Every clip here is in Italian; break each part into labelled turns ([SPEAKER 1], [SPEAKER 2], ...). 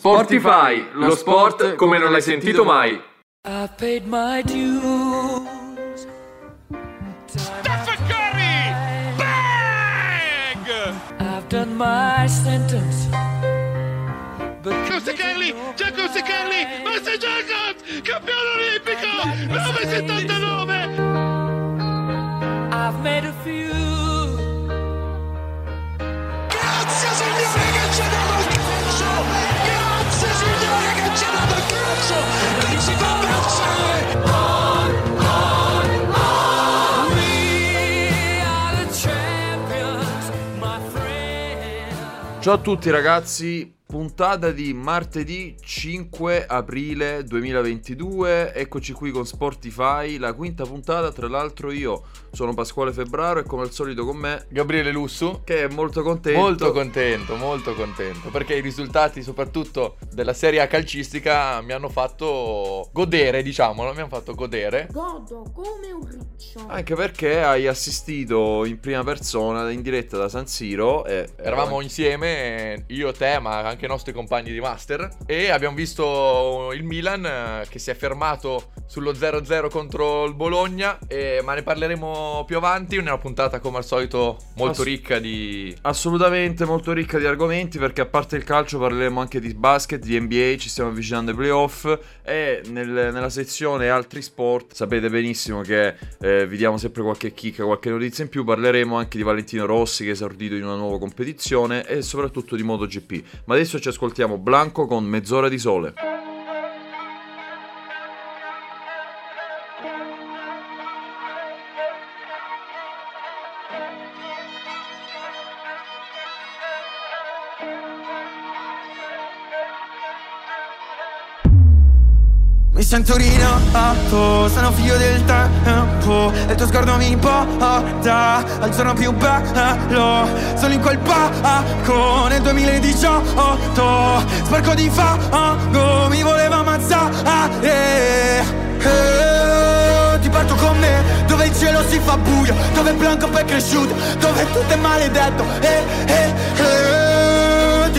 [SPEAKER 1] Sportify, lo sport come non l'hai sentito mai.
[SPEAKER 2] I've paid my dues.
[SPEAKER 3] Stephen Curry! Bang!
[SPEAKER 2] I've done my sentence.
[SPEAKER 3] Giusto Kelly! Giacomo Kelly! Master Jacobs! Campione olimpico! 979!
[SPEAKER 2] I've made a few.
[SPEAKER 3] Grazie signore che ci
[SPEAKER 4] Ciao a tutti ragazzi, puntata di martedì 5 aprile 2022, eccoci qui con Sportify, la quinta puntata, tra l'altro io sono Pasquale Febbraro e come al solito con me,
[SPEAKER 5] Gabriele Lussu.
[SPEAKER 4] che è molto contento.
[SPEAKER 5] Molto contento, molto contento, perché i risultati soprattutto della Serie A calcistica mi hanno fatto godere, diciamolo, mi hanno fatto godere.
[SPEAKER 6] Godo come un riccio.
[SPEAKER 4] Anche perché hai assistito in prima persona in diretta da San Siro e
[SPEAKER 5] Eravamo insieme, io, te, ma anche i nostri compagni di Master, e abbiamo visto il Milan eh, che si è fermato sullo 0-0 contro il Bologna, e- ma ne parleremo più avanti, una puntata come al solito molto
[SPEAKER 4] Ass-
[SPEAKER 5] ricca di...
[SPEAKER 4] Assolutamente molto ricca di argomenti perché a parte il calcio parleremo anche di basket, di NBA, ci stiamo avvicinando ai playoff. E nel- nella sezione altri sport sapete benissimo che eh, vi diamo sempre qualche chicca, qualche notizia in più, parleremo anche di Valentino Rossi che è esordito in una nuova competizione e soprattutto di MotoGP. Ma adesso ci ascoltiamo Blanco con Mezz'ora di sole.
[SPEAKER 7] Sento rinato, sono figlio del tempo. E il tuo sguardo mi porta al giorno più bello. Sono in quel parco nel 2018 Sporco di fango, mi voleva ammazzare. Eh, Ti porto con me, dove il cielo si fa buio Dove il blanco poi è cresciuto, dove tutto è maledetto. Eh, eh, eh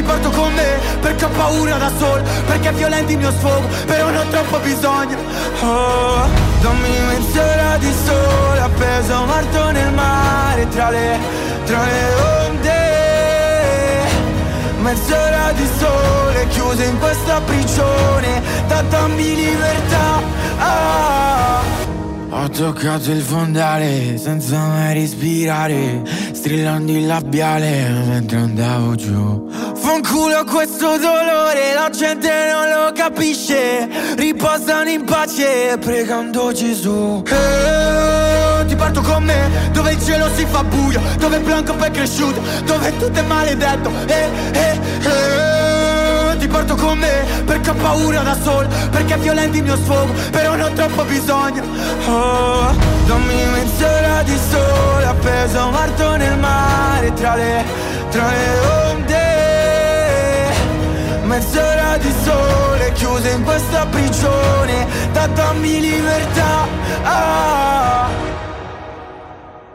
[SPEAKER 7] ti porto con me perché ho paura da solo Perché è violento il mio sfogo Però ne ho troppo bisogno. Oh, Dammi mezz'ora di sole Appeso marto nel mare Tra le, tra le onde. Mezz'ora di sole Chiuso in questa prigione Da dammi libertà. Ah. Ho toccato il fondale senza mai respirare, strillando il labiale mentre andavo giù. Fanculo questo dolore, la gente non lo capisce, riposano in pace pregando Gesù. Eh, ti porto con me, dove il cielo si fa buio, dove il blanco poi è cresciuto, dove tutto è maledetto. Eh, eh, eh. Porto con me perché ho paura da solo Perché è violento il mio sfogo Però ne ho troppo bisogno. Oh, Dammi mezz'ora di sole Appeso marto nel mare Tra le, tra le onde. Mezz'ora di sole Chiuso in questa prigione Da dammi libertà. Ah.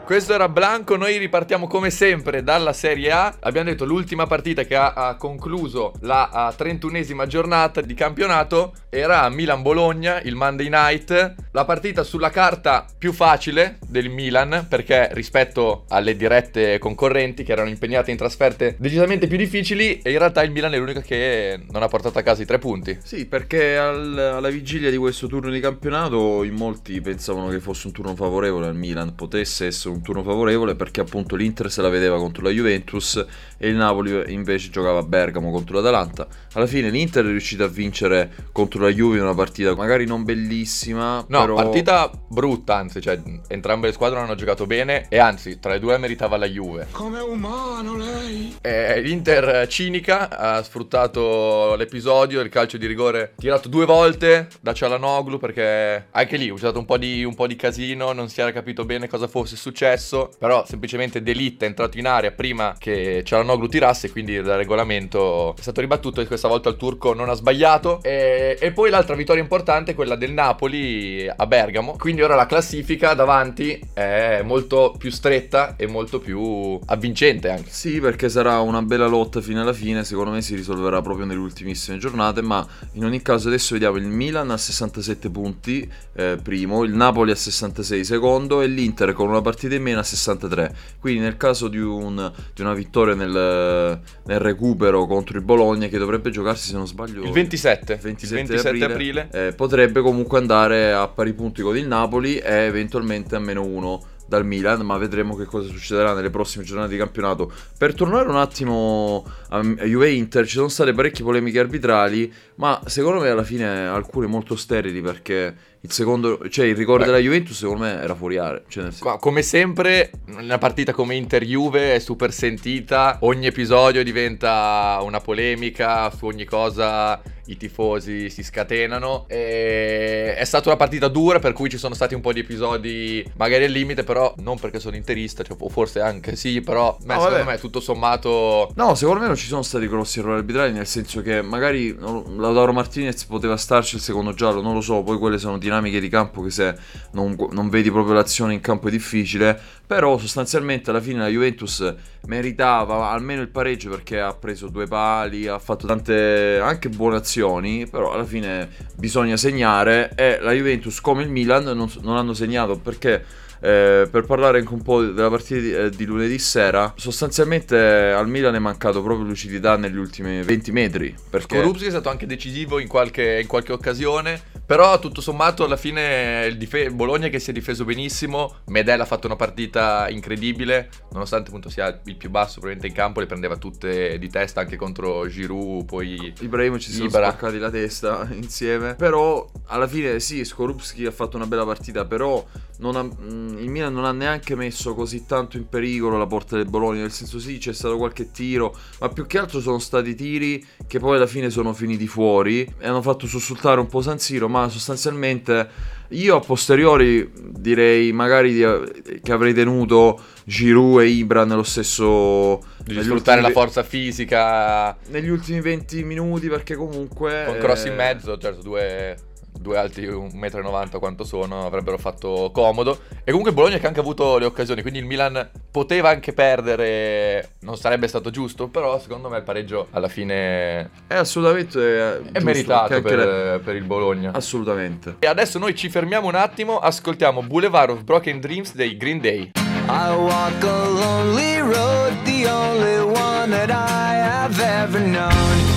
[SPEAKER 5] Questo era Blanco, noi ripartiamo come sempre dalla Serie A. Abbiamo detto l'ultima partita che ha, ha concluso la ah, 31esima giornata di campionato era Milan-Bologna, il Monday Night. La partita sulla carta più facile del Milan perché rispetto alle dirette concorrenti che erano impegnate in trasferte decisamente più difficili e in realtà il Milan è l'unica che non ha portato a casa i tre punti.
[SPEAKER 4] Sì, perché al- alla vigilia di questo turno di campionato in molti pensavano che fosse un turno favorevole al Milan, potesse essere un turno favorevole perché appunto l'Inter se la vedeva contro la Juventus e il Napoli invece giocava a Bergamo contro l'Atalanta. Alla fine l'Inter è riuscito a vincere contro la Juve in una partita magari non bellissima,
[SPEAKER 5] No,
[SPEAKER 4] però
[SPEAKER 5] partita brutta, anzi, cioè entrambe le squadre non hanno giocato bene e anzi, tra le due meritava la Juve.
[SPEAKER 3] Come umano lei!
[SPEAKER 5] Eh, L'Inter cinica ha sfruttato l'episodio del calcio di rigore tirato due volte da Cialanoglu perché anche lì c'è stato un po' di, un po' di casino, non si era capito bene cosa fosse successo successo, però semplicemente Delitt è entrato in area prima che Cialanoglu tirasse, quindi il regolamento è stato ribattuto e questa volta il turco non ha sbagliato. E, e poi l'altra vittoria importante è quella del Napoli a Bergamo, quindi ora la classifica davanti è molto più stretta e molto più avvincente anche.
[SPEAKER 4] Sì, perché sarà una bella lotta fino alla fine, secondo me si risolverà proprio nelle ultimissime giornate, ma in ogni caso adesso vediamo il Milan a 67 punti, eh, primo, il Napoli a 66 secondo e l'Inter con una partita in meno a 63. Quindi nel caso di, un- di una vittoria nel, nel recupero contro il Bologna, che dovrebbe giocarsi se non sbaglio...
[SPEAKER 5] Il 27,
[SPEAKER 4] il 27,
[SPEAKER 5] il 27
[SPEAKER 4] aprile,
[SPEAKER 5] aprile.
[SPEAKER 4] eh, potrebbe comunque andare a pari punti con il Napoli e eventualmente a meno uno dal Milan, ma vedremo che cosa succederà nelle prossime giornate di campionato. Per tornare un attimo a Juve Inter, ci sono state parecchie polemiche arbitrali, ma secondo me alla fine alcune molto sterili perché il secondo, cioè il ricordo
[SPEAKER 5] Beh.
[SPEAKER 4] della Juventus secondo me era fuori area, cioè senso-
[SPEAKER 5] Come sempre, una partita come Inter-Juve è super sentita, ogni episodio diventa una polemica, su ogni cosa i tifosi si scatenano. E è stata una partita dura per cui ci sono stati un po' di episodi magari al limite, però non perché sono interista, cioè, o forse anche sì, però beh,
[SPEAKER 4] No,
[SPEAKER 5] secondo
[SPEAKER 4] vabbè.
[SPEAKER 5] me tutto sommato...
[SPEAKER 4] No, secondo me non ci sono stati grossi errori arbitrali, nel senso che magari non- Lautaro Martinez poteva starci il secondo giallo, non lo so, poi quelle sono dinamiche di campo che se non, non vedi proprio l'azione in campo è difficile, però sostanzialmente alla fine la Juventus meritava almeno il pareggio perché ha preso due pali, ha fatto tante anche buone azioni, però alla fine bisogna segnare e la Juventus come il Milan non, non hanno segnato perché eh, per parlare anche un po' della partita di, eh, di lunedì sera, sostanzialmente al Milan è mancato proprio lucidità negli ultimi 20 metri. Perché
[SPEAKER 5] Skorupski è stato anche decisivo in qualche, in qualche occasione, però tutto sommato alla fine il, dife- Bologna che si è difeso benissimo, Medella ha fatto una partita incredibile, nonostante appunto sia il più basso probabilmente in campo, le prendeva tutte di testa anche contro Giroud, poi...
[SPEAKER 4] Ibrahimovic ci si sono
[SPEAKER 5] Ibra.
[SPEAKER 4] spaccati la testa insieme. Però alla fine sì, Skorupski ha fatto una bella partita, però non ha- mm, il Milan non ha neanche messo così tanto in pericolo la porta del Bologna, nel senso sì, c'è stato qualche tiro, ma più che altro sono stati tiri che poi alla fine sono finiti fuori e hanno fatto sussultare un po' San Siro, ma sostanzialmente io a posteriori direi magari di- che avrei tenuto Giroud e Ibra nello stesso
[SPEAKER 5] Di sfruttare la forza fisica
[SPEAKER 4] negli ultimi 20 minuti perché comunque
[SPEAKER 5] con cross in
[SPEAKER 4] eh,
[SPEAKER 5] mezzo, certo due, due alti 1,90 m quanto sono, avrebbero fatto comodo. E comunque il Bologna che ha anche avuto le occasioni, quindi il Milan poteva anche perdere, non sarebbe stato giusto, però secondo me il pareggio alla fine
[SPEAKER 4] È assolutamente eh,
[SPEAKER 5] è meritato per,
[SPEAKER 4] le-
[SPEAKER 5] per il Bologna.
[SPEAKER 4] Assolutamente.
[SPEAKER 5] E adesso noi ci fermiamo un attimo, ascoltiamo Boulevard of Broken Dreams dei Green Day.
[SPEAKER 8] I walk a lonely road, the only one that I have ever known.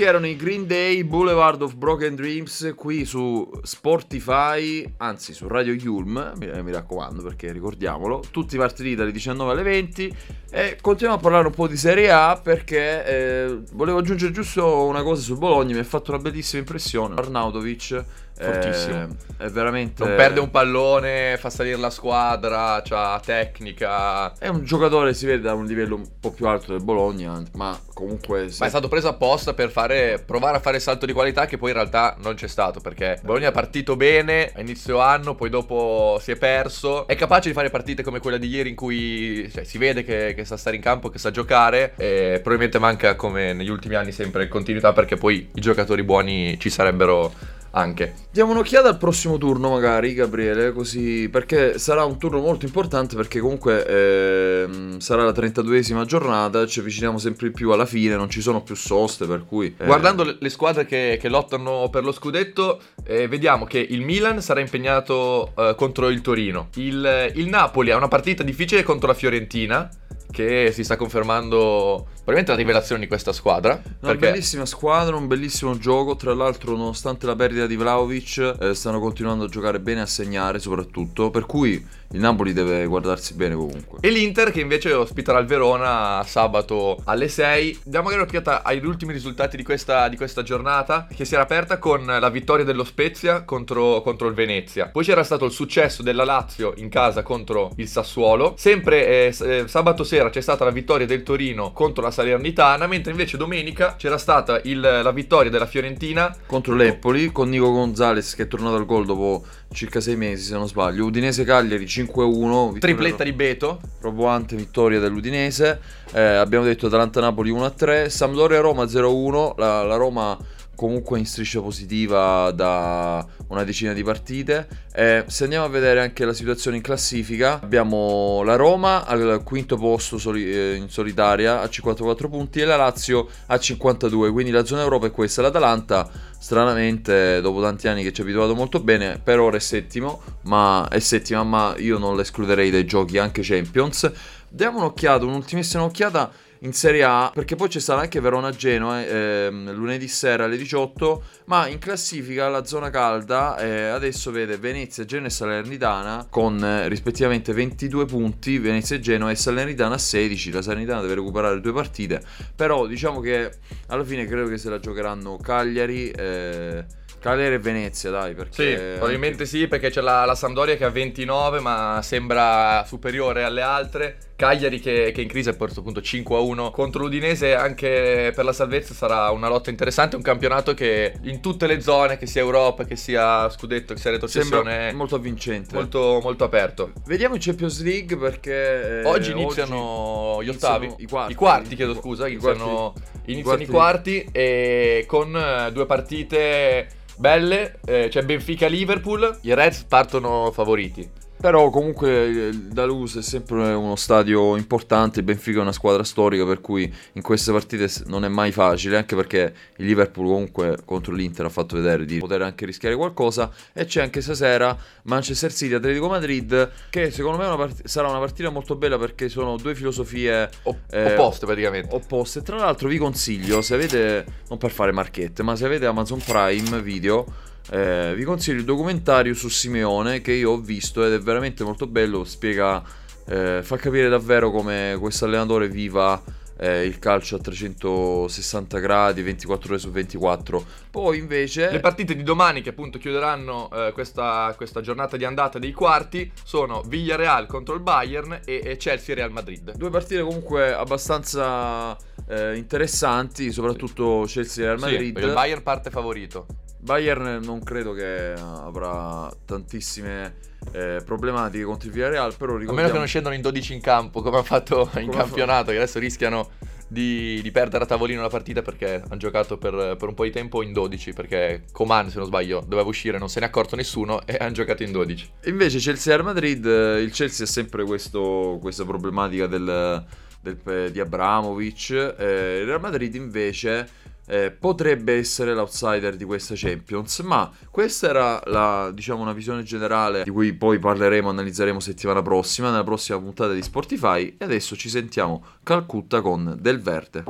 [SPEAKER 4] Questi erano i Green Day Boulevard of Broken Dreams qui su Spotify, anzi su Radio Yulm, mi, mi raccomando perché ricordiamolo, tutti i martedì dalle 19 alle 20 e continuiamo a parlare un po' di Serie A perché eh, volevo aggiungere giusto una cosa su Bologna, mi ha fatto una bellissima impressione, Arnautovic
[SPEAKER 5] Fortissimo.
[SPEAKER 4] eh, è veramente...
[SPEAKER 5] Non perde un pallone, fa salire la squadra, c'ha tecnica.
[SPEAKER 4] È un giocatore, si vede da un livello un po' più alto del Bologna, ma comunque... se-
[SPEAKER 5] Ma è stato preso apposta per fare, provare a fare il salto di qualità che poi in realtà non c'è stato perché Bologna è partito bene a inizio anno, poi dopo si è perso. È capace di fare partite come quella di ieri in cui cioè, si vede che, che sa stare in campo, che sa giocare. E probabilmente manca come negli ultimi anni sempre continuità perché poi i giocatori buoni ci sarebbero anche.
[SPEAKER 4] Diamo un'occhiata al prossimo turno, magari, Gabriele, così perché sarà un turno molto importante. Perché comunque ehm, sarà la 32esima giornata. Ci avviciniamo sempre di più alla fine. Non ci sono più soste. Per cui, eh,
[SPEAKER 5] Guardando le- le squadre che, che lottano per lo scudetto, eh, vediamo che il Milan sarà impegnato eh, contro il Torino. Il, il Napoli ha una partita difficile contro la Fiorentina, che si sta confermando probabilmente la rivelazione di questa squadra.
[SPEAKER 4] Una
[SPEAKER 5] perché
[SPEAKER 4] bellissima squadra, un bellissimo gioco. Tra l'altro, nonostante la perdita di Vlaovic, eh, stanno continuando a giocare bene e a segnare, soprattutto. Per cui il Napoli deve guardarsi bene comunque.
[SPEAKER 5] E l'Inter che invece ospiterà il Verona sabato alle 6. Diamo magari un'occhiata agli ultimi risultati di questa, di questa giornata, che si era aperta con la vittoria dello Spezia contro, contro il Venezia. Poi c'era stato il successo della Lazio in casa contro il Sassuolo. Sempre eh, eh, sabato sera c'è stata la vittoria del Torino contro la Salernitana, mentre invece domenica c'era stata il- la vittoria della Fiorentina
[SPEAKER 4] Contro l'Empoli, con Nico Gonzalez che è tornato al gol dopo circa sei mesi, se non sbaglio. Udinese Cagliari 5-1. vittoria
[SPEAKER 5] tripletta di Beto.
[SPEAKER 4] roboante vittoria dell'Udinese. Eh, abbiamo detto Atalanta-Napoli 1-3. Sampdoria-Roma 0-1. La, la Roma comunque in striscia positiva da una decina di partite. Eh, se andiamo a vedere anche la situazione in classifica, abbiamo la Roma al quinto posto soli- eh, in solitaria a 54 punti e la Lazio a 52. Quindi la zona Europa è questa. L'Atalanta, stranamente, dopo tanti anni che ci ha abituato molto bene, per ora è settimo, ma è settima, ma io non l'escluderei dai giochi anche Champions. Diamo un'occhiata, un'ultimissima occhiata in Serie A, perché poi c'è stata anche Verona-Genoa ehm, lunedì sera alle 18, ma in classifica la zona calda eh, adesso vede Venezia, Genoa e Salernitana con eh, rispettivamente 22 punti, Venezia e Genoa e Salernitana a 16, la Salernitana deve recuperare due partite, però diciamo che alla fine credo che se la giocheranno Cagliari, eh, Cagliari e Venezia dai, perché...
[SPEAKER 5] Sì, probabilmente sì, perché c'è la, la Sampdoria che ha 29, ma sembra superiore alle altre. Cagliari che, che è in crisi a questo punto 5-1 contro l'Udinese, anche per la salvezza sarà una lotta interessante. Un campionato che in tutte le zone, che sia Europa, che sia Scudetto, che sia retrocessione,
[SPEAKER 4] Sembra
[SPEAKER 5] è
[SPEAKER 4] molto avvincente.
[SPEAKER 5] molto, molto aperto.
[SPEAKER 4] Vediamo in Champions League perché... eh,
[SPEAKER 5] Oggi iniziano gli ottavi,
[SPEAKER 4] iniziano i quarti.
[SPEAKER 5] chiedo scusa,
[SPEAKER 4] I
[SPEAKER 5] iniziano,
[SPEAKER 4] quarti-
[SPEAKER 5] iniziano i
[SPEAKER 4] i
[SPEAKER 5] quarti e con eh, due partite belle, eh, c'è Benfica-Liverpool, i Reds partono favoriti.
[SPEAKER 4] Però comunque il Dalus è sempre uno stadio importante, Benfica è una squadra storica per cui in queste partite non è mai facile, anche perché il Liverpool comunque contro l'Inter ha fatto vedere di poter anche rischiare qualcosa e c'è anche stasera Manchester City Atletico Madrid che secondo me una part- sarà una partita molto bella perché sono due filosofie
[SPEAKER 5] O-
[SPEAKER 4] eh,
[SPEAKER 5] opposte praticamente.
[SPEAKER 4] opposte. Tra l'altro vi consiglio, se avete, non per fare marchette, ma se avete Amazon Prime Video, eh, vi consiglio il documentario su Simeone che io ho visto ed è veramente molto bello, spiega, eh, fa capire davvero come questo allenatore viva eh, il calcio a 360 gradi, 24 ore su 24. Poi invece...
[SPEAKER 5] Le partite di domani che appunto chiuderanno eh, questa, questa giornata di andata dei quarti sono Villarreal contro il Bayern e, e Chelsea-Real Madrid.
[SPEAKER 4] Due partite comunque abbastanza eh, interessanti, soprattutto Chelsea e Real
[SPEAKER 5] Sì,
[SPEAKER 4] Madrid.
[SPEAKER 5] perché il Bayern parte favorito.
[SPEAKER 4] Bayern non credo che avrà tantissime eh, problematiche contro il Villarreal, però
[SPEAKER 5] A
[SPEAKER 4] ricordiamo...
[SPEAKER 5] meno che non scendano in 12 in campo, come hanno fatto in
[SPEAKER 4] Come ha
[SPEAKER 5] campionato, che adesso rischiano di, di perdere a tavolino la partita perché hanno giocato per, per un po' di tempo in 12, perché Coman, se non sbaglio, doveva uscire, non se ne è accorto nessuno e hanno giocato in 12.
[SPEAKER 4] Invece Chelsea Real Madrid, eh, il Chelsea ha sempre questo- questa problematica del, del- di Abramovic, eh, il Real Madrid invece eh, potrebbe essere l'outsider di questa Champions, ma questa era la, diciamo, una visione generale di cui poi parleremo, analizzeremo settimana prossima, nella prossima puntata di Sportify e adesso ci sentiamo Calcutta con Del Verde.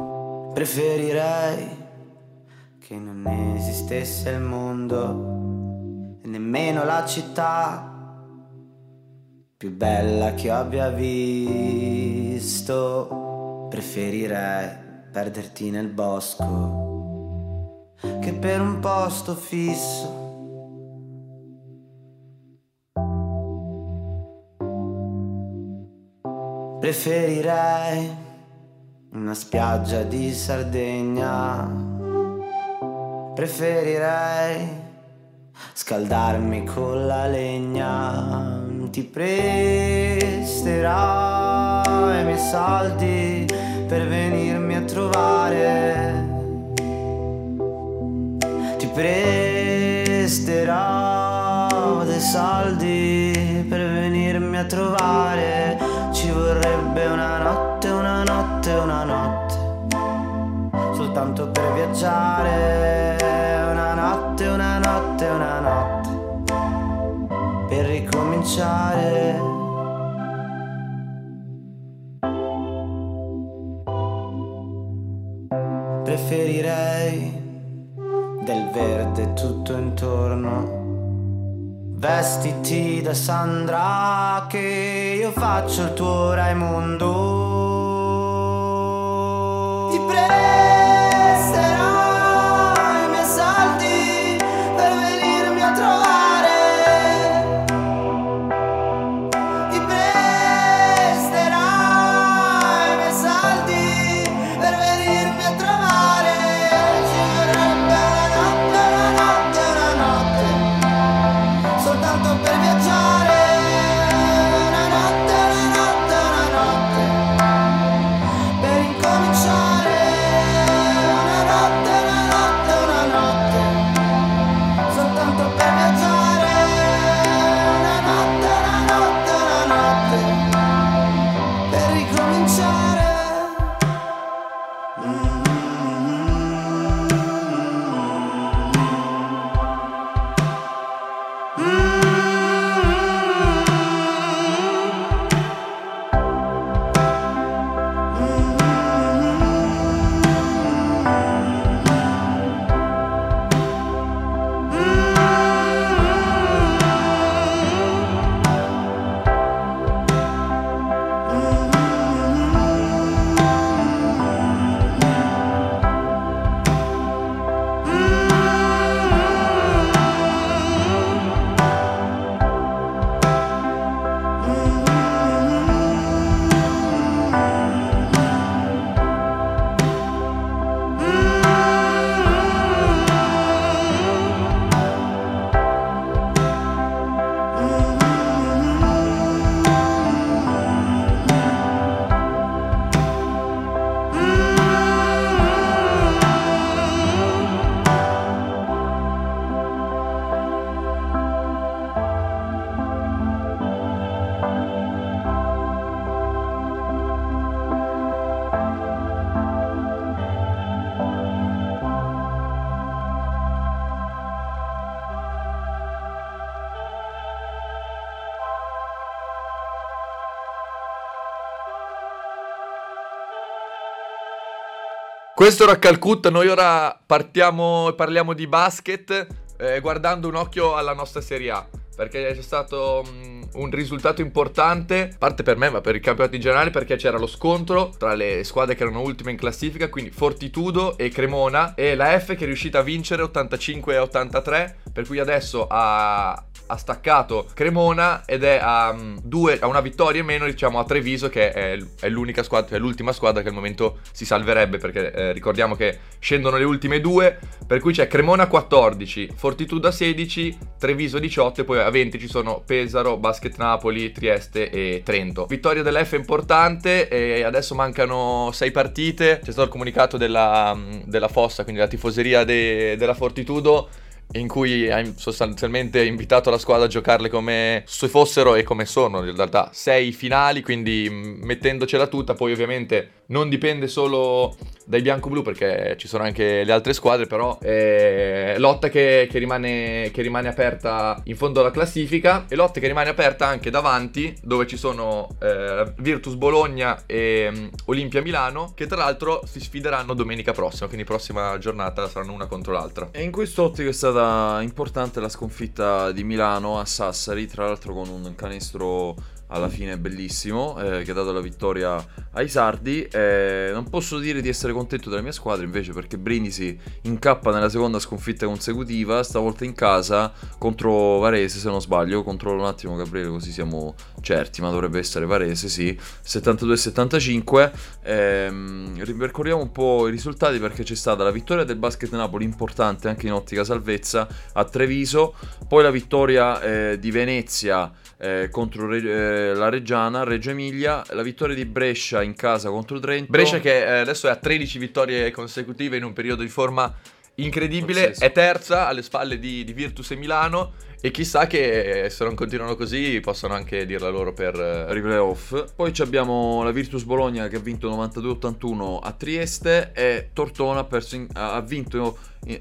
[SPEAKER 8] Preferirei che non esistesse il mondo e nemmeno la città più bella che abbia visto. Preferirei perderti nel bosco che per un posto fisso. Preferirei una spiaggia di Sardegna. Preferirei scaldarmi con la legna. Ti presterò i miei soldi per venirmi a trovare. Presterò dei soldi per venirmi a trovare. Ci vorrebbe una notte, una notte, una notte. Soltanto per viaggiare. Una notte, una notte, una notte. Per ricominciare. Preferirei del verde tutto intorno. Vestiti da Sandra che io faccio il tuo Raimondo. Ti presterò
[SPEAKER 5] Questo era Calcutta, noi ora partiamo e parliamo di basket. eh, guardando un occhio alla nostra Serie A. Perché c'è stato mm, un risultato importante, parte per me, ma per il campionato in generale, perché c'era lo scontro tra le squadre che erano ultime in classifica, quindi Fortitudo e Cremona, e la F che è riuscita a vincere 85 a 83, per cui adesso ha, ha staccato Cremona ed è a, mm, due, a una vittoria in meno, diciamo, a Treviso, che è, è l'unica squadra, è l'ultima squadra che al momento si salverebbe, perché eh, ricordiamo che scendono le ultime due, per cui c'è Cremona 14, Fortitudo a 16, Treviso 18 e poi a 20 ci sono Pesaro, Basket Napoli, Trieste e Trento. Vittoria dell'F importante e adesso mancano 6 partite. C'è stato il comunicato della, della Fossa, quindi la tifoseria de- della Fortitudo in cui ha sostanzialmente invitato la squadra a giocarle come se fossero e come sono in realtà sei finali quindi mh, mettendocela tutta poi ovviamente non dipende solo dai bianco-blu perché ci sono anche le altre squadre però è lotta che, che rimane, che rimane aperta in fondo alla classifica e lotta che rimane aperta anche davanti dove ci sono eh, Virtus Bologna e mh, Olimpia Milano che tra l'altro si sfideranno domenica prossima quindi prossima giornata saranno una contro l'altra.
[SPEAKER 4] E in quest'ottica è stata importante la sconfitta di Milano a Sassari, tra l'altro con un canestro alla fine bellissimo eh, che ha dato la vittoria ai sardi. Eh, non posso dire di essere contento della mia squadra invece perché Brindisi incappa nella seconda sconfitta consecutiva, stavolta in casa contro Varese se non sbaglio. Controllo un attimo Gabriele così siamo certi, ma dovrebbe essere Varese, sì. 72-75. Ehm, ripercorriamo un po' i risultati perché c'è stata la vittoria del Basket Napoli importante anche in ottica salvezza a Treviso, poi la vittoria eh, di Venezia eh, contro Re- eh, la Reggiana, Reggio Emilia, la vittoria di Brescia in casa contro Trento.
[SPEAKER 5] Brescia che eh, adesso è a 13 vittorie consecutive in un periodo di forma incredibile,
[SPEAKER 4] Pazzesco.
[SPEAKER 5] è terza alle spalle di, di Virtus e Milano e chissà che eh, se non continuano così possono anche dirla loro per... eh,
[SPEAKER 4] per i playoff. Poi ci abbiamo la Virtus Bologna che ha vinto 92-81 a Trieste e Tortona ha perso in, ha ha vinto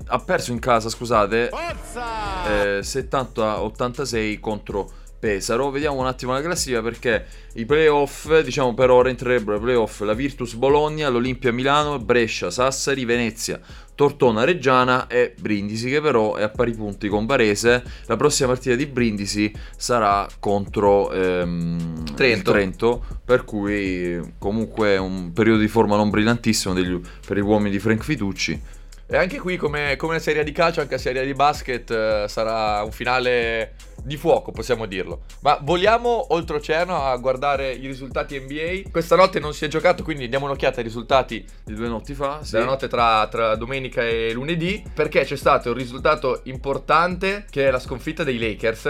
[SPEAKER 4] ha perso in casa, scusate, eh, 70-86 contro Pesaro. Vediamo un attimo la classifica perché i playoff, diciamo per ora entrerebbero ai playoff la Virtus Bologna, l'Olimpia Milano, Brescia, Sassari, Venezia, Tortona Reggiana e Brindisi che però è a pari punti con Varese. La prossima partita di Brindisi sarà contro ehm,
[SPEAKER 5] Trento.
[SPEAKER 4] Trento, per cui comunque un periodo di forma non brillantissimo degli- per gli uomini di Frank Fitucci.
[SPEAKER 5] E anche qui, come, come serie di calcio, anche a serie di basket, eh, sarà un finale di fuoco, possiamo dirlo. Ma voliamo oltreoceano a guardare i risultati NBA. Questa notte non si è giocato, quindi diamo un'occhiata ai risultati
[SPEAKER 4] Di due notti fa, sì.
[SPEAKER 5] della notte tra, tra domenica e lunedì. Perché c'è stato un risultato importante, che è la sconfitta dei Lakers.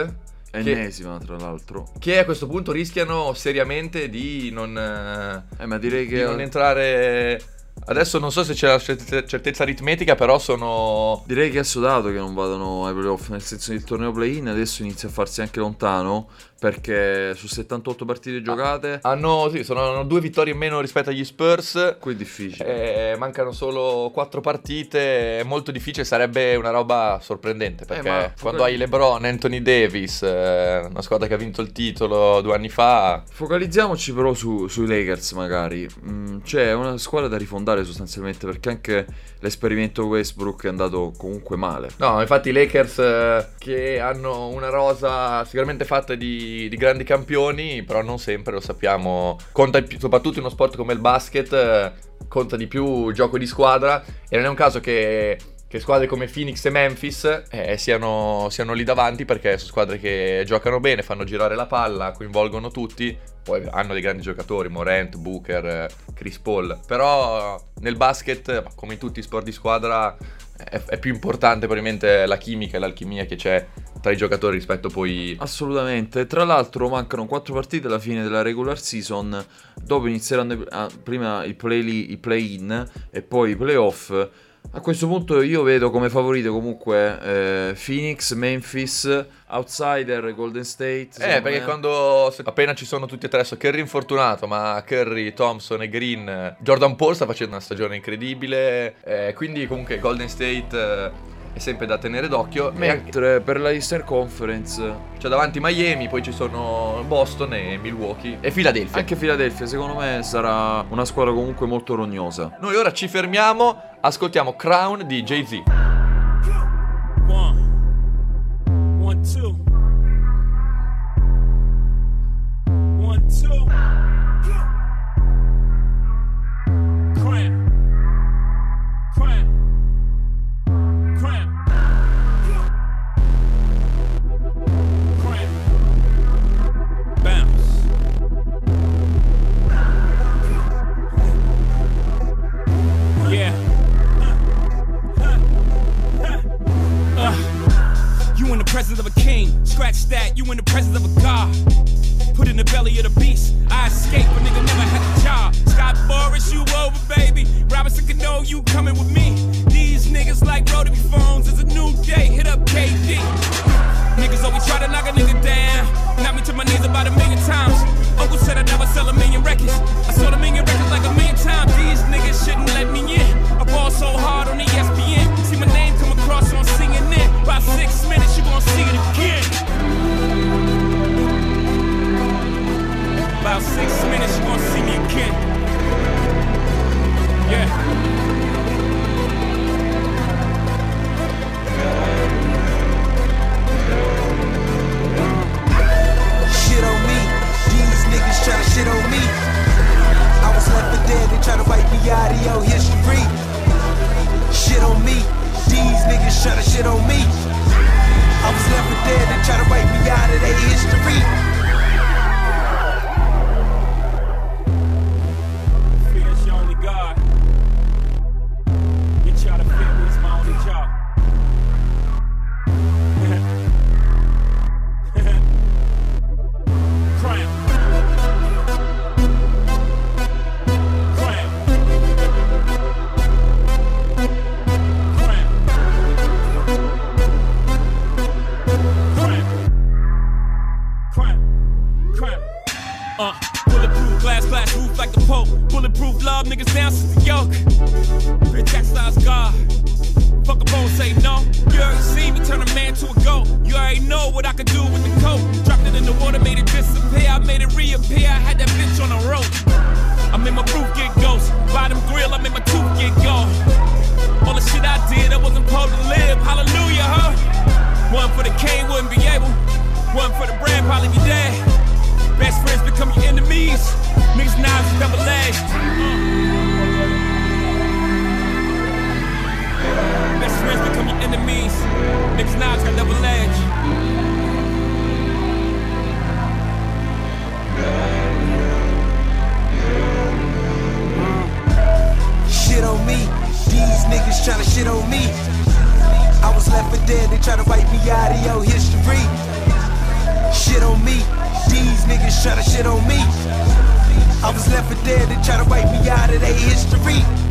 [SPEAKER 5] Che,
[SPEAKER 4] ennesima tra l'altro.
[SPEAKER 5] che a questo punto rischiano seriamente di non, eh,
[SPEAKER 4] Eh, ma direi
[SPEAKER 5] di
[SPEAKER 4] che
[SPEAKER 5] non entrare. Adesso non so se c'è la certe- certezza aritmetica, però sono.
[SPEAKER 4] Direi che è assodato che non vadano ai playoff, nel senso che torneo play-in adesso inizia a farsi anche lontano perché su 78 partite giocate
[SPEAKER 5] Hanno, sì, sono hanno due vittorie in meno rispetto agli Spurs.
[SPEAKER 4] qui è difficile.
[SPEAKER 5] Eh, mancano solo quattro partite. È molto difficile. Sarebbe una roba sorprendente. Perché
[SPEAKER 4] ma-
[SPEAKER 5] quando hai LeBron, Anthony Davis, eh, una squadra che ha vinto il titolo due anni fa.
[SPEAKER 4] Focalizziamoci però su- sui Lakers magari. Mm, c'è una squadra da rifondare sostanzialmente perché anche l'esperimento Westbrook è andato comunque male.
[SPEAKER 5] No, infatti i Lakers eh, che hanno una rosa sicuramente fatta di, di grandi campioni, però non sempre, lo sappiamo. Conta più- soprattutto in uno sport come il basket, eh, conta di più gioco di squadra e non è un caso che, che squadre come Phoenix e Memphis eh, siano, siano lì davanti perché sono squadre che giocano bene, fanno girare la palla, coinvolgono tutti. Poi hanno dei grandi giocatori, Morant, Booker, eh, Chris Paul. Però nel basket, come in tutti i sport di squadra, è, è più importante probabilmente la chimica e l'alchimia che c'è tra i giocatori rispetto poi...
[SPEAKER 4] Assolutamente. Tra l'altro mancano 4 partite alla fine della regular season. Dopo inizieranno ah, prima i play- i play-in e poi i playoff. A questo punto io vedo come favorite comunque eh, Phoenix, Memphis, Outsider, Golden State.
[SPEAKER 5] Eh, perché
[SPEAKER 4] me.
[SPEAKER 5] quando appena ci sono tutti e tre, so Curry infortunato, ma Curry, Thompson e Green, eh, Jordan Paul sta facendo una stagione incredibile, eh, quindi comunque Golden State eh, è sempre da tenere d'occhio. E anche-
[SPEAKER 4] Mentre per la Eastern Conference
[SPEAKER 5] c'è davanti Miami, poi ci sono Boston e Milwaukee e Philadelphia.
[SPEAKER 4] anche Philadelphia secondo me sarà una squadra comunque molto rognosa.
[SPEAKER 5] Noi ora ci fermiamo, ascoltiamo Crown di Jay-Z.
[SPEAKER 3] One, Two. One, two. Presence of a king. Scratch that, you in the presence of a god. Put in the belly of the beast. I escape, a nigga never had a job. Scott Boris, you over, baby. Robinson Cano, you coming with me. These niggas like rotary phones. It's a new day. Hit up KD. Niggas always try to knock a nigga down. Knock me to my knees about a million times. Uncle said I'd never sell a million records. I sold a million records like a million times. These niggas shouldn't let me in. I ball so hard on the ESPN. Six minutes, you gon' see it again. About six minutes, you gon' see me again. Yeah.
[SPEAKER 8] Shit on me. These niggas tryna shit on me. I was left for dead, they tryna wipe me out of your history. Shit on me. These niggas tryna shit on me dead
[SPEAKER 3] and try to rape me. For dead,
[SPEAKER 8] they tryna wipe me out of your history. Shit on me. These niggas tryna shit on me. I was left for dead, they try to wipe me out of their history.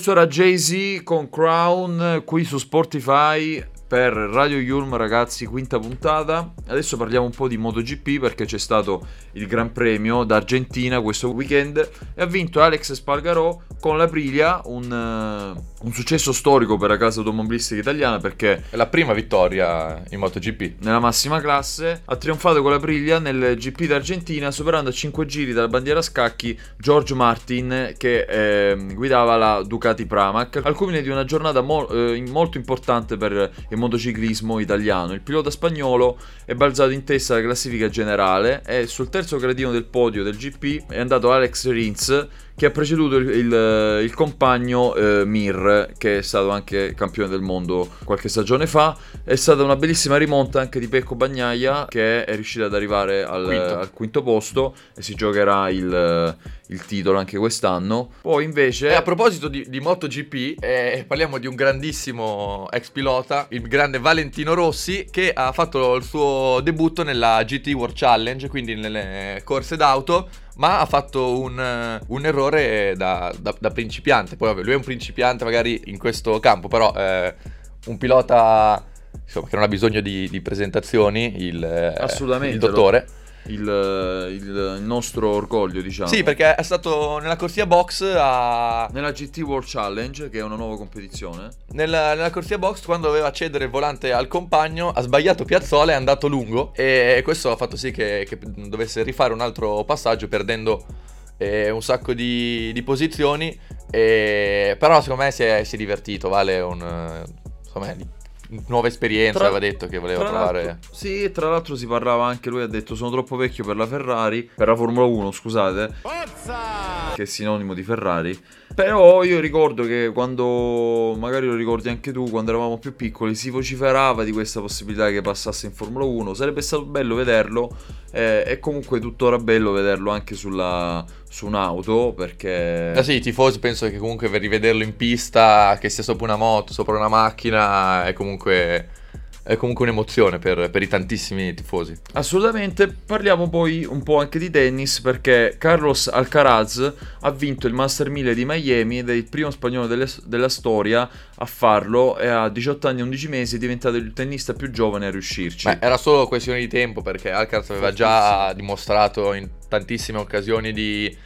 [SPEAKER 4] Questo era Jay-Z con Crown qui su Spotify per Radio Yulm ragazzi, quinta puntata. Adesso parliamo un po' di MotoGP perché c'è stato il Gran Premio d'Argentina questo weekend e ha vinto Alex Spargarò con l'Aprilia, un, eh, un successo storico per la casa automobilistica italiana perché
[SPEAKER 5] È la prima vittoria in MotoGP.
[SPEAKER 4] nella massima classe, ha trionfato con la Priglia nel GP d'Argentina superando a 5 giri dalla bandiera a scacchi George Martin che ehm, guidava la Ducati Pramac al culmine di una giornata mo- eh, molto importante per il motociclismo italiano. Il pilota spagnolo è balzato in testa alla classifica generale e sul terzo gradino del podio del GP è andato Alex Rins che ha preceduto il, il- il compagno eh, Mir, che è stato anche campione del mondo qualche stagione fa. È stata una bellissima rimonta anche di Pecco Bagnaia, che è riuscito ad arrivare al
[SPEAKER 5] Quinto.
[SPEAKER 4] al quinto posto e si giocherà il, il titolo anche quest'anno. Poi invece...
[SPEAKER 5] E a proposito di, di MotoGP, eh, parliamo di un grandissimo ex pilota, il grande Valentino Rossi, che ha fatto il suo debutto nella GT World Challenge, quindi nelle corse d'auto, ma ha fatto un, eh, un errore da, da- da principiante. Poi vabbè, lui è un principiante magari in questo campo, però eh, un pilota insomma, che non ha bisogno di, di presentazioni, il, eh, il dottore.
[SPEAKER 4] il, il- il nostro orgoglio, diciamo.
[SPEAKER 5] Sì, perché è stato nella corsia box a...
[SPEAKER 4] Nella GT World Challenge, che è una nuova competizione,
[SPEAKER 5] Nella, nella corsia box, quando doveva cedere il volante al compagno, ha sbagliato piazzola e è andato lungo. E questo ha fatto sì che, che dovesse rifare un altro passaggio, perdendo eh, un sacco di, di posizioni. E- però, secondo me, si è, si è divertito. Vale un. di- nuova esperienza.
[SPEAKER 4] Tra-
[SPEAKER 5] aveva detto che voleva
[SPEAKER 4] Tra
[SPEAKER 5] provare.
[SPEAKER 4] Sì, e tra l'altro si parlava anche, lui ha detto sono troppo vecchio per la Ferrari, per la Formula 1, scusate, che è sinonimo di Ferrari. Però io ricordo che quando, magari lo ricordi anche tu, quando eravamo più piccoli, si vociferava di questa possibilità che passasse in Formula 1. Sarebbe stato bello vederlo eh, e comunque tuttora bello vederlo anche sulla, su un'auto perché...
[SPEAKER 5] Ah sì, i tifosi penso che comunque per rivederlo in pista, che sia sopra una moto, sopra una macchina, è comunque, è comunque un'emozione per, per i tantissimi tifosi.
[SPEAKER 4] Assolutamente, parliamo poi un po' anche di tennis perché Carlos Alcaraz ha vinto il Master 1000 di Miami ed è il primo spagnolo delle- della storia a farlo e a 18 anni e 11 mesi è diventato il tennista più giovane a riuscirci.
[SPEAKER 5] Beh, era solo questione di tempo perché Alcaraz aveva già dimostrato in tantissime occasioni di,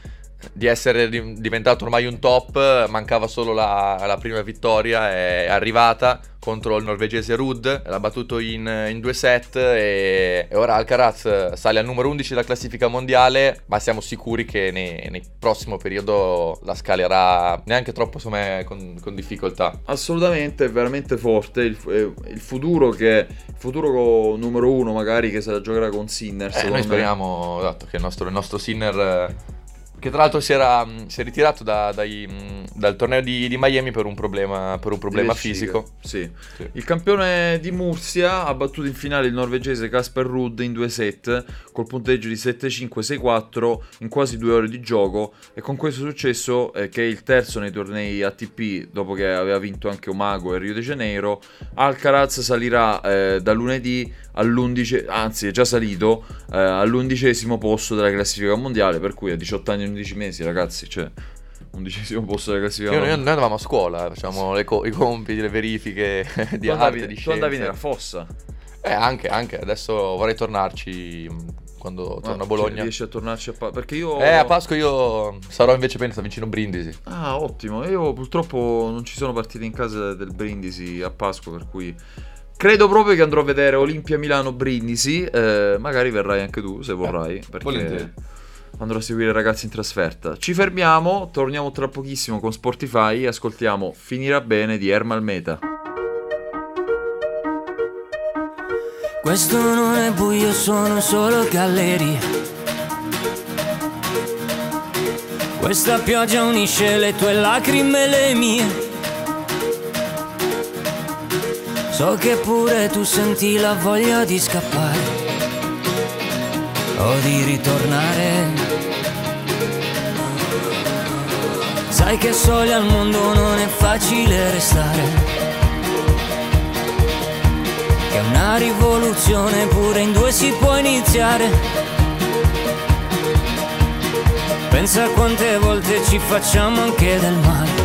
[SPEAKER 5] di essere di- diventato ormai un top, mancava solo la, la prima vittoria, è arrivata contro il norvegese Rudd, l'ha battuto in, in due set e, e ora Alcaraz sale al numero 11 della classifica mondiale, ma siamo sicuri che nei- nel prossimo periodo la scalerà neanche troppo insomma, con, con difficoltà.
[SPEAKER 4] Assolutamente, è veramente forte. Il, eh, il futuro che. Il futuro numero uno, magari che se la giocherà con Sinner.
[SPEAKER 5] Eh, noi
[SPEAKER 4] me.
[SPEAKER 5] speriamo esatto, che il nostro, il nostro Sinner, che tra l'altro si, era, mh, si è ritirato da- dai, mh, dal torneo di, di Miami per un problema, per un problema fisico.
[SPEAKER 4] Sì.
[SPEAKER 5] Sì.
[SPEAKER 4] Il campione di Murcia ha battuto in finale il norvegese Casper Rudd in due set col punteggio di 7-5-6-4 in quasi due ore di gioco e con questo successo, eh, che è il terzo nei tornei ATP dopo che aveva vinto anche Omago e Rio de Janeiro, Alcaraz salirà eh, da lunedì all'11, anzi è già salito eh, all'undicesimo posto della classifica mondiale, per cui a 18 anni 11 mesi ragazzi, cioè undicesimo posto della classifica
[SPEAKER 5] Io- noi, noi andavamo a scuola, facciamo le co- i compiti, le verifiche di
[SPEAKER 4] Tu
[SPEAKER 5] arte,
[SPEAKER 4] andavi,
[SPEAKER 5] di
[SPEAKER 4] tu
[SPEAKER 5] scienze.
[SPEAKER 4] andavi nella fossa.
[SPEAKER 5] Eh, anche, anche, adesso vorrei tornarci quando torno a
[SPEAKER 4] Ah,
[SPEAKER 5] Bologna.
[SPEAKER 4] cioè, riesci a tornarci a Pasqua? Perché io...
[SPEAKER 5] Eh, a Pasqua io sarò invece penso vicino Brindisi.
[SPEAKER 4] Ah, ottimo. Io purtroppo non ci sono partite in casa del Brindisi a Pasqua, per cui... Credo proprio che andrò a vedere Olimpia Milano Brindisi. eh, magari verrai anche tu se vorrai. perché
[SPEAKER 5] volentieri.
[SPEAKER 4] Andrò a seguire i ragazzi in trasferta. Ci fermiamo, torniamo tra pochissimo con Spotify e ascoltiamo Finirà bene di Ermal Meta.
[SPEAKER 9] Questo non è buio, sono solo gallerie. Questa pioggia unisce le tue lacrime e le mie. So che pure tu senti la voglia di scappare o di ritornare. Sai che soli al mondo non è facile restare. Che una rivoluzione pure in due si può iniziare. Pensa quante volte ci facciamo anche del male.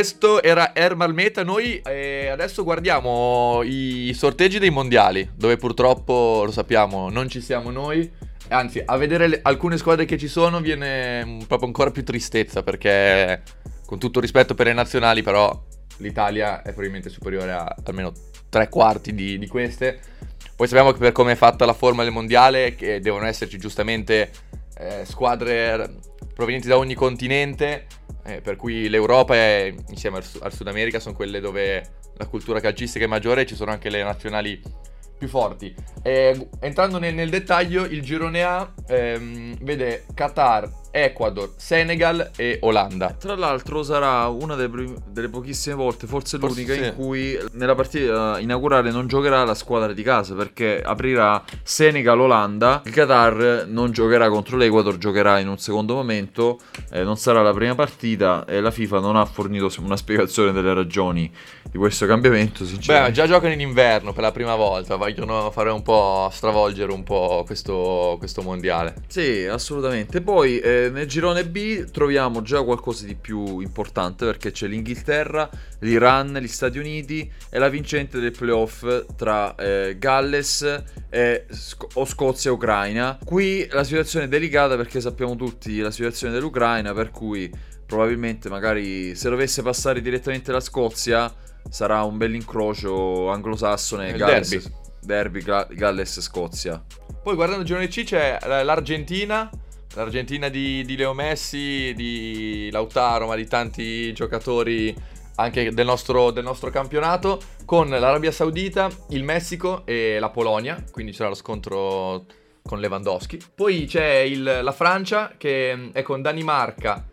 [SPEAKER 5] Questo era Ermal Meta. Noi eh, adesso guardiamo i sorteggi dei mondiali, dove purtroppo lo sappiamo, non ci siamo noi. Anzi, a vedere le- alcune squadre che ci sono viene mm, proprio ancora più tristezza perché, con tutto rispetto per le nazionali, però l'Italia è probabilmente superiore a almeno tre quarti di, di queste. Poi sappiamo che per come è fatta la forma del mondiale, che devono esserci giustamente eh, squadre provenienti da ogni continente, eh, per cui l'Europa è, insieme al, al Sud America sono quelle dove la cultura calcistica è maggiore e ci sono anche le nazionali più forti. Eh, entrando nel, nel dettaglio, il girone A ehm, vede Qatar, Ecuador, Senegal e Olanda.
[SPEAKER 4] Tra l'altro sarà una delle, prim- delle pochissime volte, forse
[SPEAKER 5] Forse
[SPEAKER 4] l'unica,
[SPEAKER 5] sì.
[SPEAKER 4] in cui nella partita inaugurale non giocherà la squadra di casa perché aprirà Senegal-Olanda. Il Qatar non giocherà contro l'Ecuador, giocherà in un secondo momento, eh, non sarà la prima partita e la FIFA non ha fornito una spiegazione delle ragioni di questo cambiamento.
[SPEAKER 5] Beh, già giocano in inverno per la prima volta, vogliono fare un po' stravolgere un po' questo, questo mondiale.
[SPEAKER 4] Sì, assolutamente. Poi eh, nel girone B troviamo già qualcosa di più importante perché c'è l'Inghilterra, l'Iran, gli Stati Uniti e la vincente del playoff tra eh, Galles e Sc- o Scozia e Ucraina. Qui la situazione è delicata perché sappiamo tutti la situazione dell'Ucraina, per cui probabilmente magari se dovesse passare direttamente la Scozia sarà un bel incrocio anglosassone Galles.
[SPEAKER 5] derby.
[SPEAKER 4] Derby Ga- Galles-Scozia.
[SPEAKER 5] Poi guardando il girone C c'è l'Argentina, l'Argentina di, di Leo Messi, di Lautaro, ma di tanti giocatori anche del nostro, del nostro campionato, con l'Arabia Saudita, il Messico e la Polonia, quindi c'era lo scontro con Lewandowski. Poi c'è il- la Francia che è con Danimarca,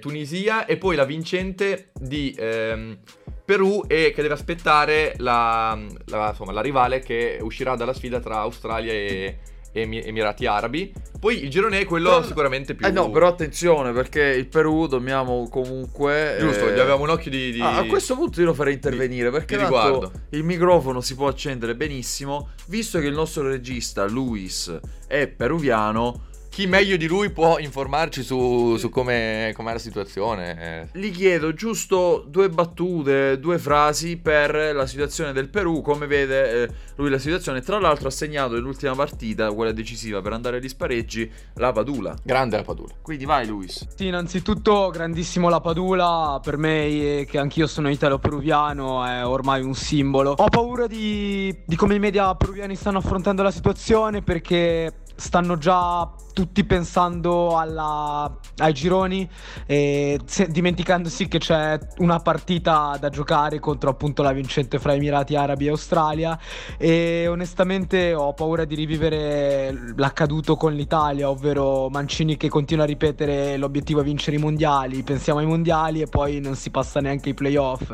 [SPEAKER 5] Tunisia e poi la vincente di ehm, Perù e che deve aspettare la, la- insomma, la rivale che uscirà dalla sfida tra Australia e Emi- Emirati Arabi. Poi il girone è quello
[SPEAKER 4] Però-
[SPEAKER 5] sicuramente più...
[SPEAKER 4] Eh no, però attenzione perché il Perù dobbiamo comunque...
[SPEAKER 5] Giusto,
[SPEAKER 4] eh,
[SPEAKER 5] gli avevamo un occhio di... di-
[SPEAKER 4] ah, a questo punto io lo farei intervenire perché
[SPEAKER 5] di
[SPEAKER 4] tanto
[SPEAKER 5] riguardo.
[SPEAKER 4] il microfono si può accendere benissimo, visto che il nostro regista Luis è peruviano,
[SPEAKER 5] Chi meglio di lui può informarci su, su come com'è la situazione?
[SPEAKER 4] gli chiedo giusto due battute, due frasi per la situazione del Perù, come vede eh, lui la situazione. Tra l'altro ha segnato nell'ultima partita, quella decisiva per andare agli spareggi, la Padula.
[SPEAKER 5] Grande la Padula.
[SPEAKER 4] Quindi vai Luis.
[SPEAKER 10] Sì, innanzitutto grandissimo la Padula, per me eh, che anch'io sono italo-peruviano è ormai un simbolo. Ho paura di, di come i media peruviani stanno affrontando la situazione perché stanno già tutti pensando alla- ai gironi se- dimenticandosi che c'è una partita da giocare contro appunto la vincente fra Emirati Arabi e Australia e onestamente ho paura di rivivere l'accaduto con l'Italia, ovvero Mancini che continua a ripetere l'obiettivo è vincere i mondiali, pensiamo ai mondiali e poi non si passa neanche ai playoff.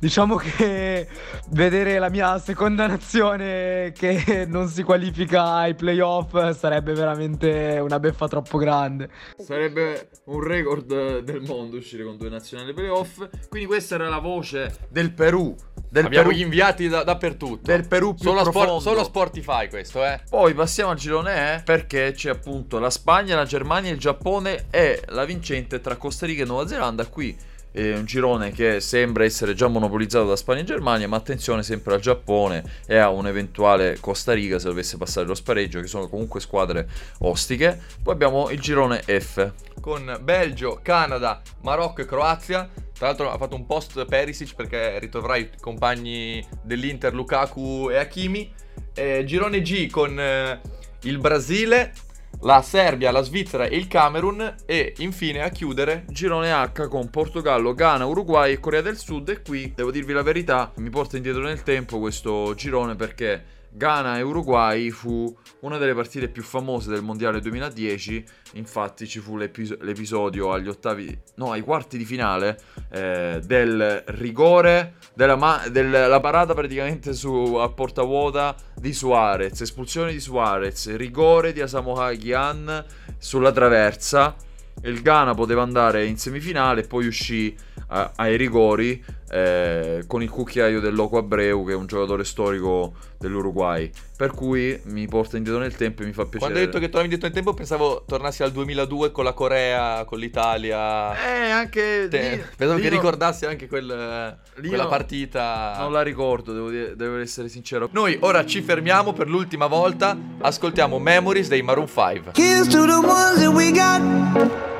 [SPEAKER 10] Diciamo che vedere la mia seconda nazione che non si qualifica ai playoff sarebbe veramente una beffa troppo grande.
[SPEAKER 4] Sarebbe un record eh, del mondo uscire con due nazionali playoff. Quindi questa era la voce del Perù. Del
[SPEAKER 5] Abbiamo
[SPEAKER 4] Perù,
[SPEAKER 5] gli inviati da- dappertutto.
[SPEAKER 4] del Perù più
[SPEAKER 5] Solo. Sport- solo a Sportify questo, eh.
[SPEAKER 4] Poi passiamo al girone E perché c'è appunto la Spagna, la Germania, il Giappone e la vincente tra Costa Rica e Nuova Zelanda. Qui è un girone che sembra essere già monopolizzato da Spagna e Germania, ma attenzione sempre al Giappone e a un'eventuale Costa Rica se dovesse passare lo spareggio, che sono comunque squadre ostiche. Poi abbiamo il girone F.
[SPEAKER 5] con Belgio, Canada, Marocco e Croazia. Tra l'altro ha fatto un post Perisic perché ritroverà i compagni dell'Inter Lukaku e Hakimi. Eh, girone G con eh, il Brasile, la Serbia, la Svizzera e il Camerun. E infine a chiudere
[SPEAKER 4] Girone H con Portogallo, Ghana, Uruguay e Corea del Sud e qui devo dirvi la verità, mi porta indietro nel tempo questo girone perché Ghana e Uruguay fu una delle partite più famose del Mondiale 2010, infatti ci fu l'epis- l'episodio agli ottavi, no ai quarti di finale eh, del rigore, della, ma- della parata praticamente su, a porta vuota di Suarez, espulsione di Suarez, rigore di Asamoah Gyan sulla traversa. Il Ghana poteva andare in semifinale e poi uscì a- ai rigori eh, con il cucchiaio del Loco Abreu che è un giocatore storico dell'Uruguay per cui mi porta indietro nel tempo e mi fa piacere
[SPEAKER 5] Quando hai detto che tornavi indietro nel tempo pensavo tornassi al 2002 con la Corea, con l'Italia.
[SPEAKER 4] eh anche
[SPEAKER 5] Te-
[SPEAKER 4] lì-
[SPEAKER 5] pensavo
[SPEAKER 4] lì
[SPEAKER 5] che
[SPEAKER 4] no-
[SPEAKER 5] ricordassi anche quel- quella
[SPEAKER 4] no-
[SPEAKER 5] partita.
[SPEAKER 4] non la ricordo devo, dire- devo essere sincero
[SPEAKER 5] Noi ora ci fermiamo per l'ultima volta, ascoltiamo Memories dei Maroon 5.
[SPEAKER 8] Here's to the ones that we got.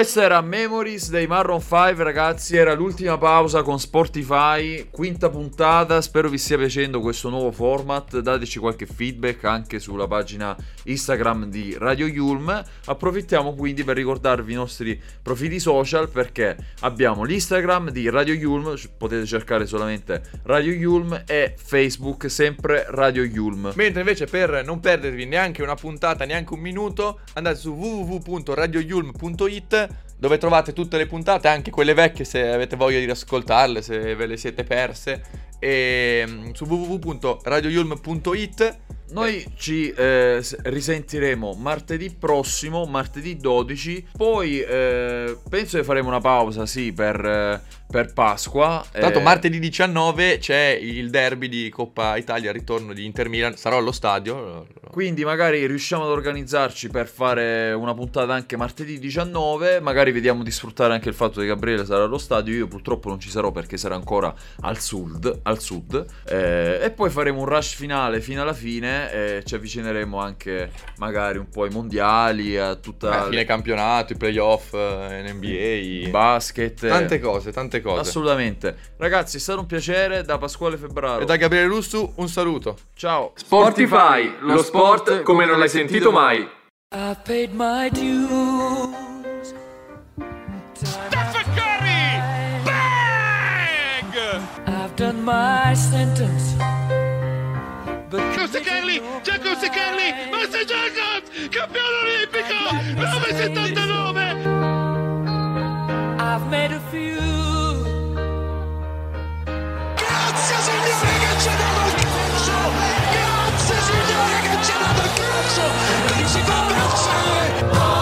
[SPEAKER 4] Questa era Memories dei Marron 5, ragazzi. Era l'ultima pausa con Spotify, quinta puntata. Spero vi stia piacendo questo nuovo format. Dateci qualche feedback anche sulla pagina Instagram di Radio Yulm. Approfittiamo quindi per ricordarvi i nostri profili social perché abbiamo l'Instagram di Radio Yulm, potete cercare solamente Radio Yulm e Facebook sempre Radio Yulm.
[SPEAKER 5] Mentre invece per non perdervi neanche una puntata, neanche un minuto, andate su www.radioyulm.it dove trovate tutte le puntate, anche quelle vecchie se avete voglia di riascoltarle, se ve le siete perse. E mm, su www.radioyulm.it
[SPEAKER 4] Noi ci eh, risentiremo martedì prossimo, martedì 12. Poi eh, penso che faremo una pausa, sì, per, eh, per Pasqua.
[SPEAKER 5] L'altro
[SPEAKER 4] Eh,
[SPEAKER 5] martedì 19 c'è il derby di Coppa Italia, ritorno di Inter Milan, sarò allo stadio.
[SPEAKER 4] Quindi magari riusciamo ad organizzarci per fare una puntata anche martedì 19. Magari vediamo di sfruttare anche il fatto che Gabriele sarà allo stadio. Io purtroppo non ci sarò perché sarà ancora al sud. Al sud. Eh, e poi faremo un rush finale fino alla fine. E ci avvicineremo anche magari un po' ai mondiali, a tutta
[SPEAKER 5] Eh, fine campionato, i playoff, eh, NBA,
[SPEAKER 4] basket.
[SPEAKER 5] tante cose, tante cose.
[SPEAKER 4] Assolutamente. Ragazzi, è stato un piacere da Pasquale Febbraro.
[SPEAKER 5] E da Gabriele Russu un saluto.
[SPEAKER 4] Ciao.
[SPEAKER 1] Sportify, lo sport come non l'hai sentito mai.
[SPEAKER 9] I paid my dues.
[SPEAKER 3] Stephen Curry! Bang!
[SPEAKER 9] I've done my sentence.
[SPEAKER 3] Giacomo Secchelli! Giacomo Secchelli! Master Jacobs! Campione olimpico! 79! Grazie signore che!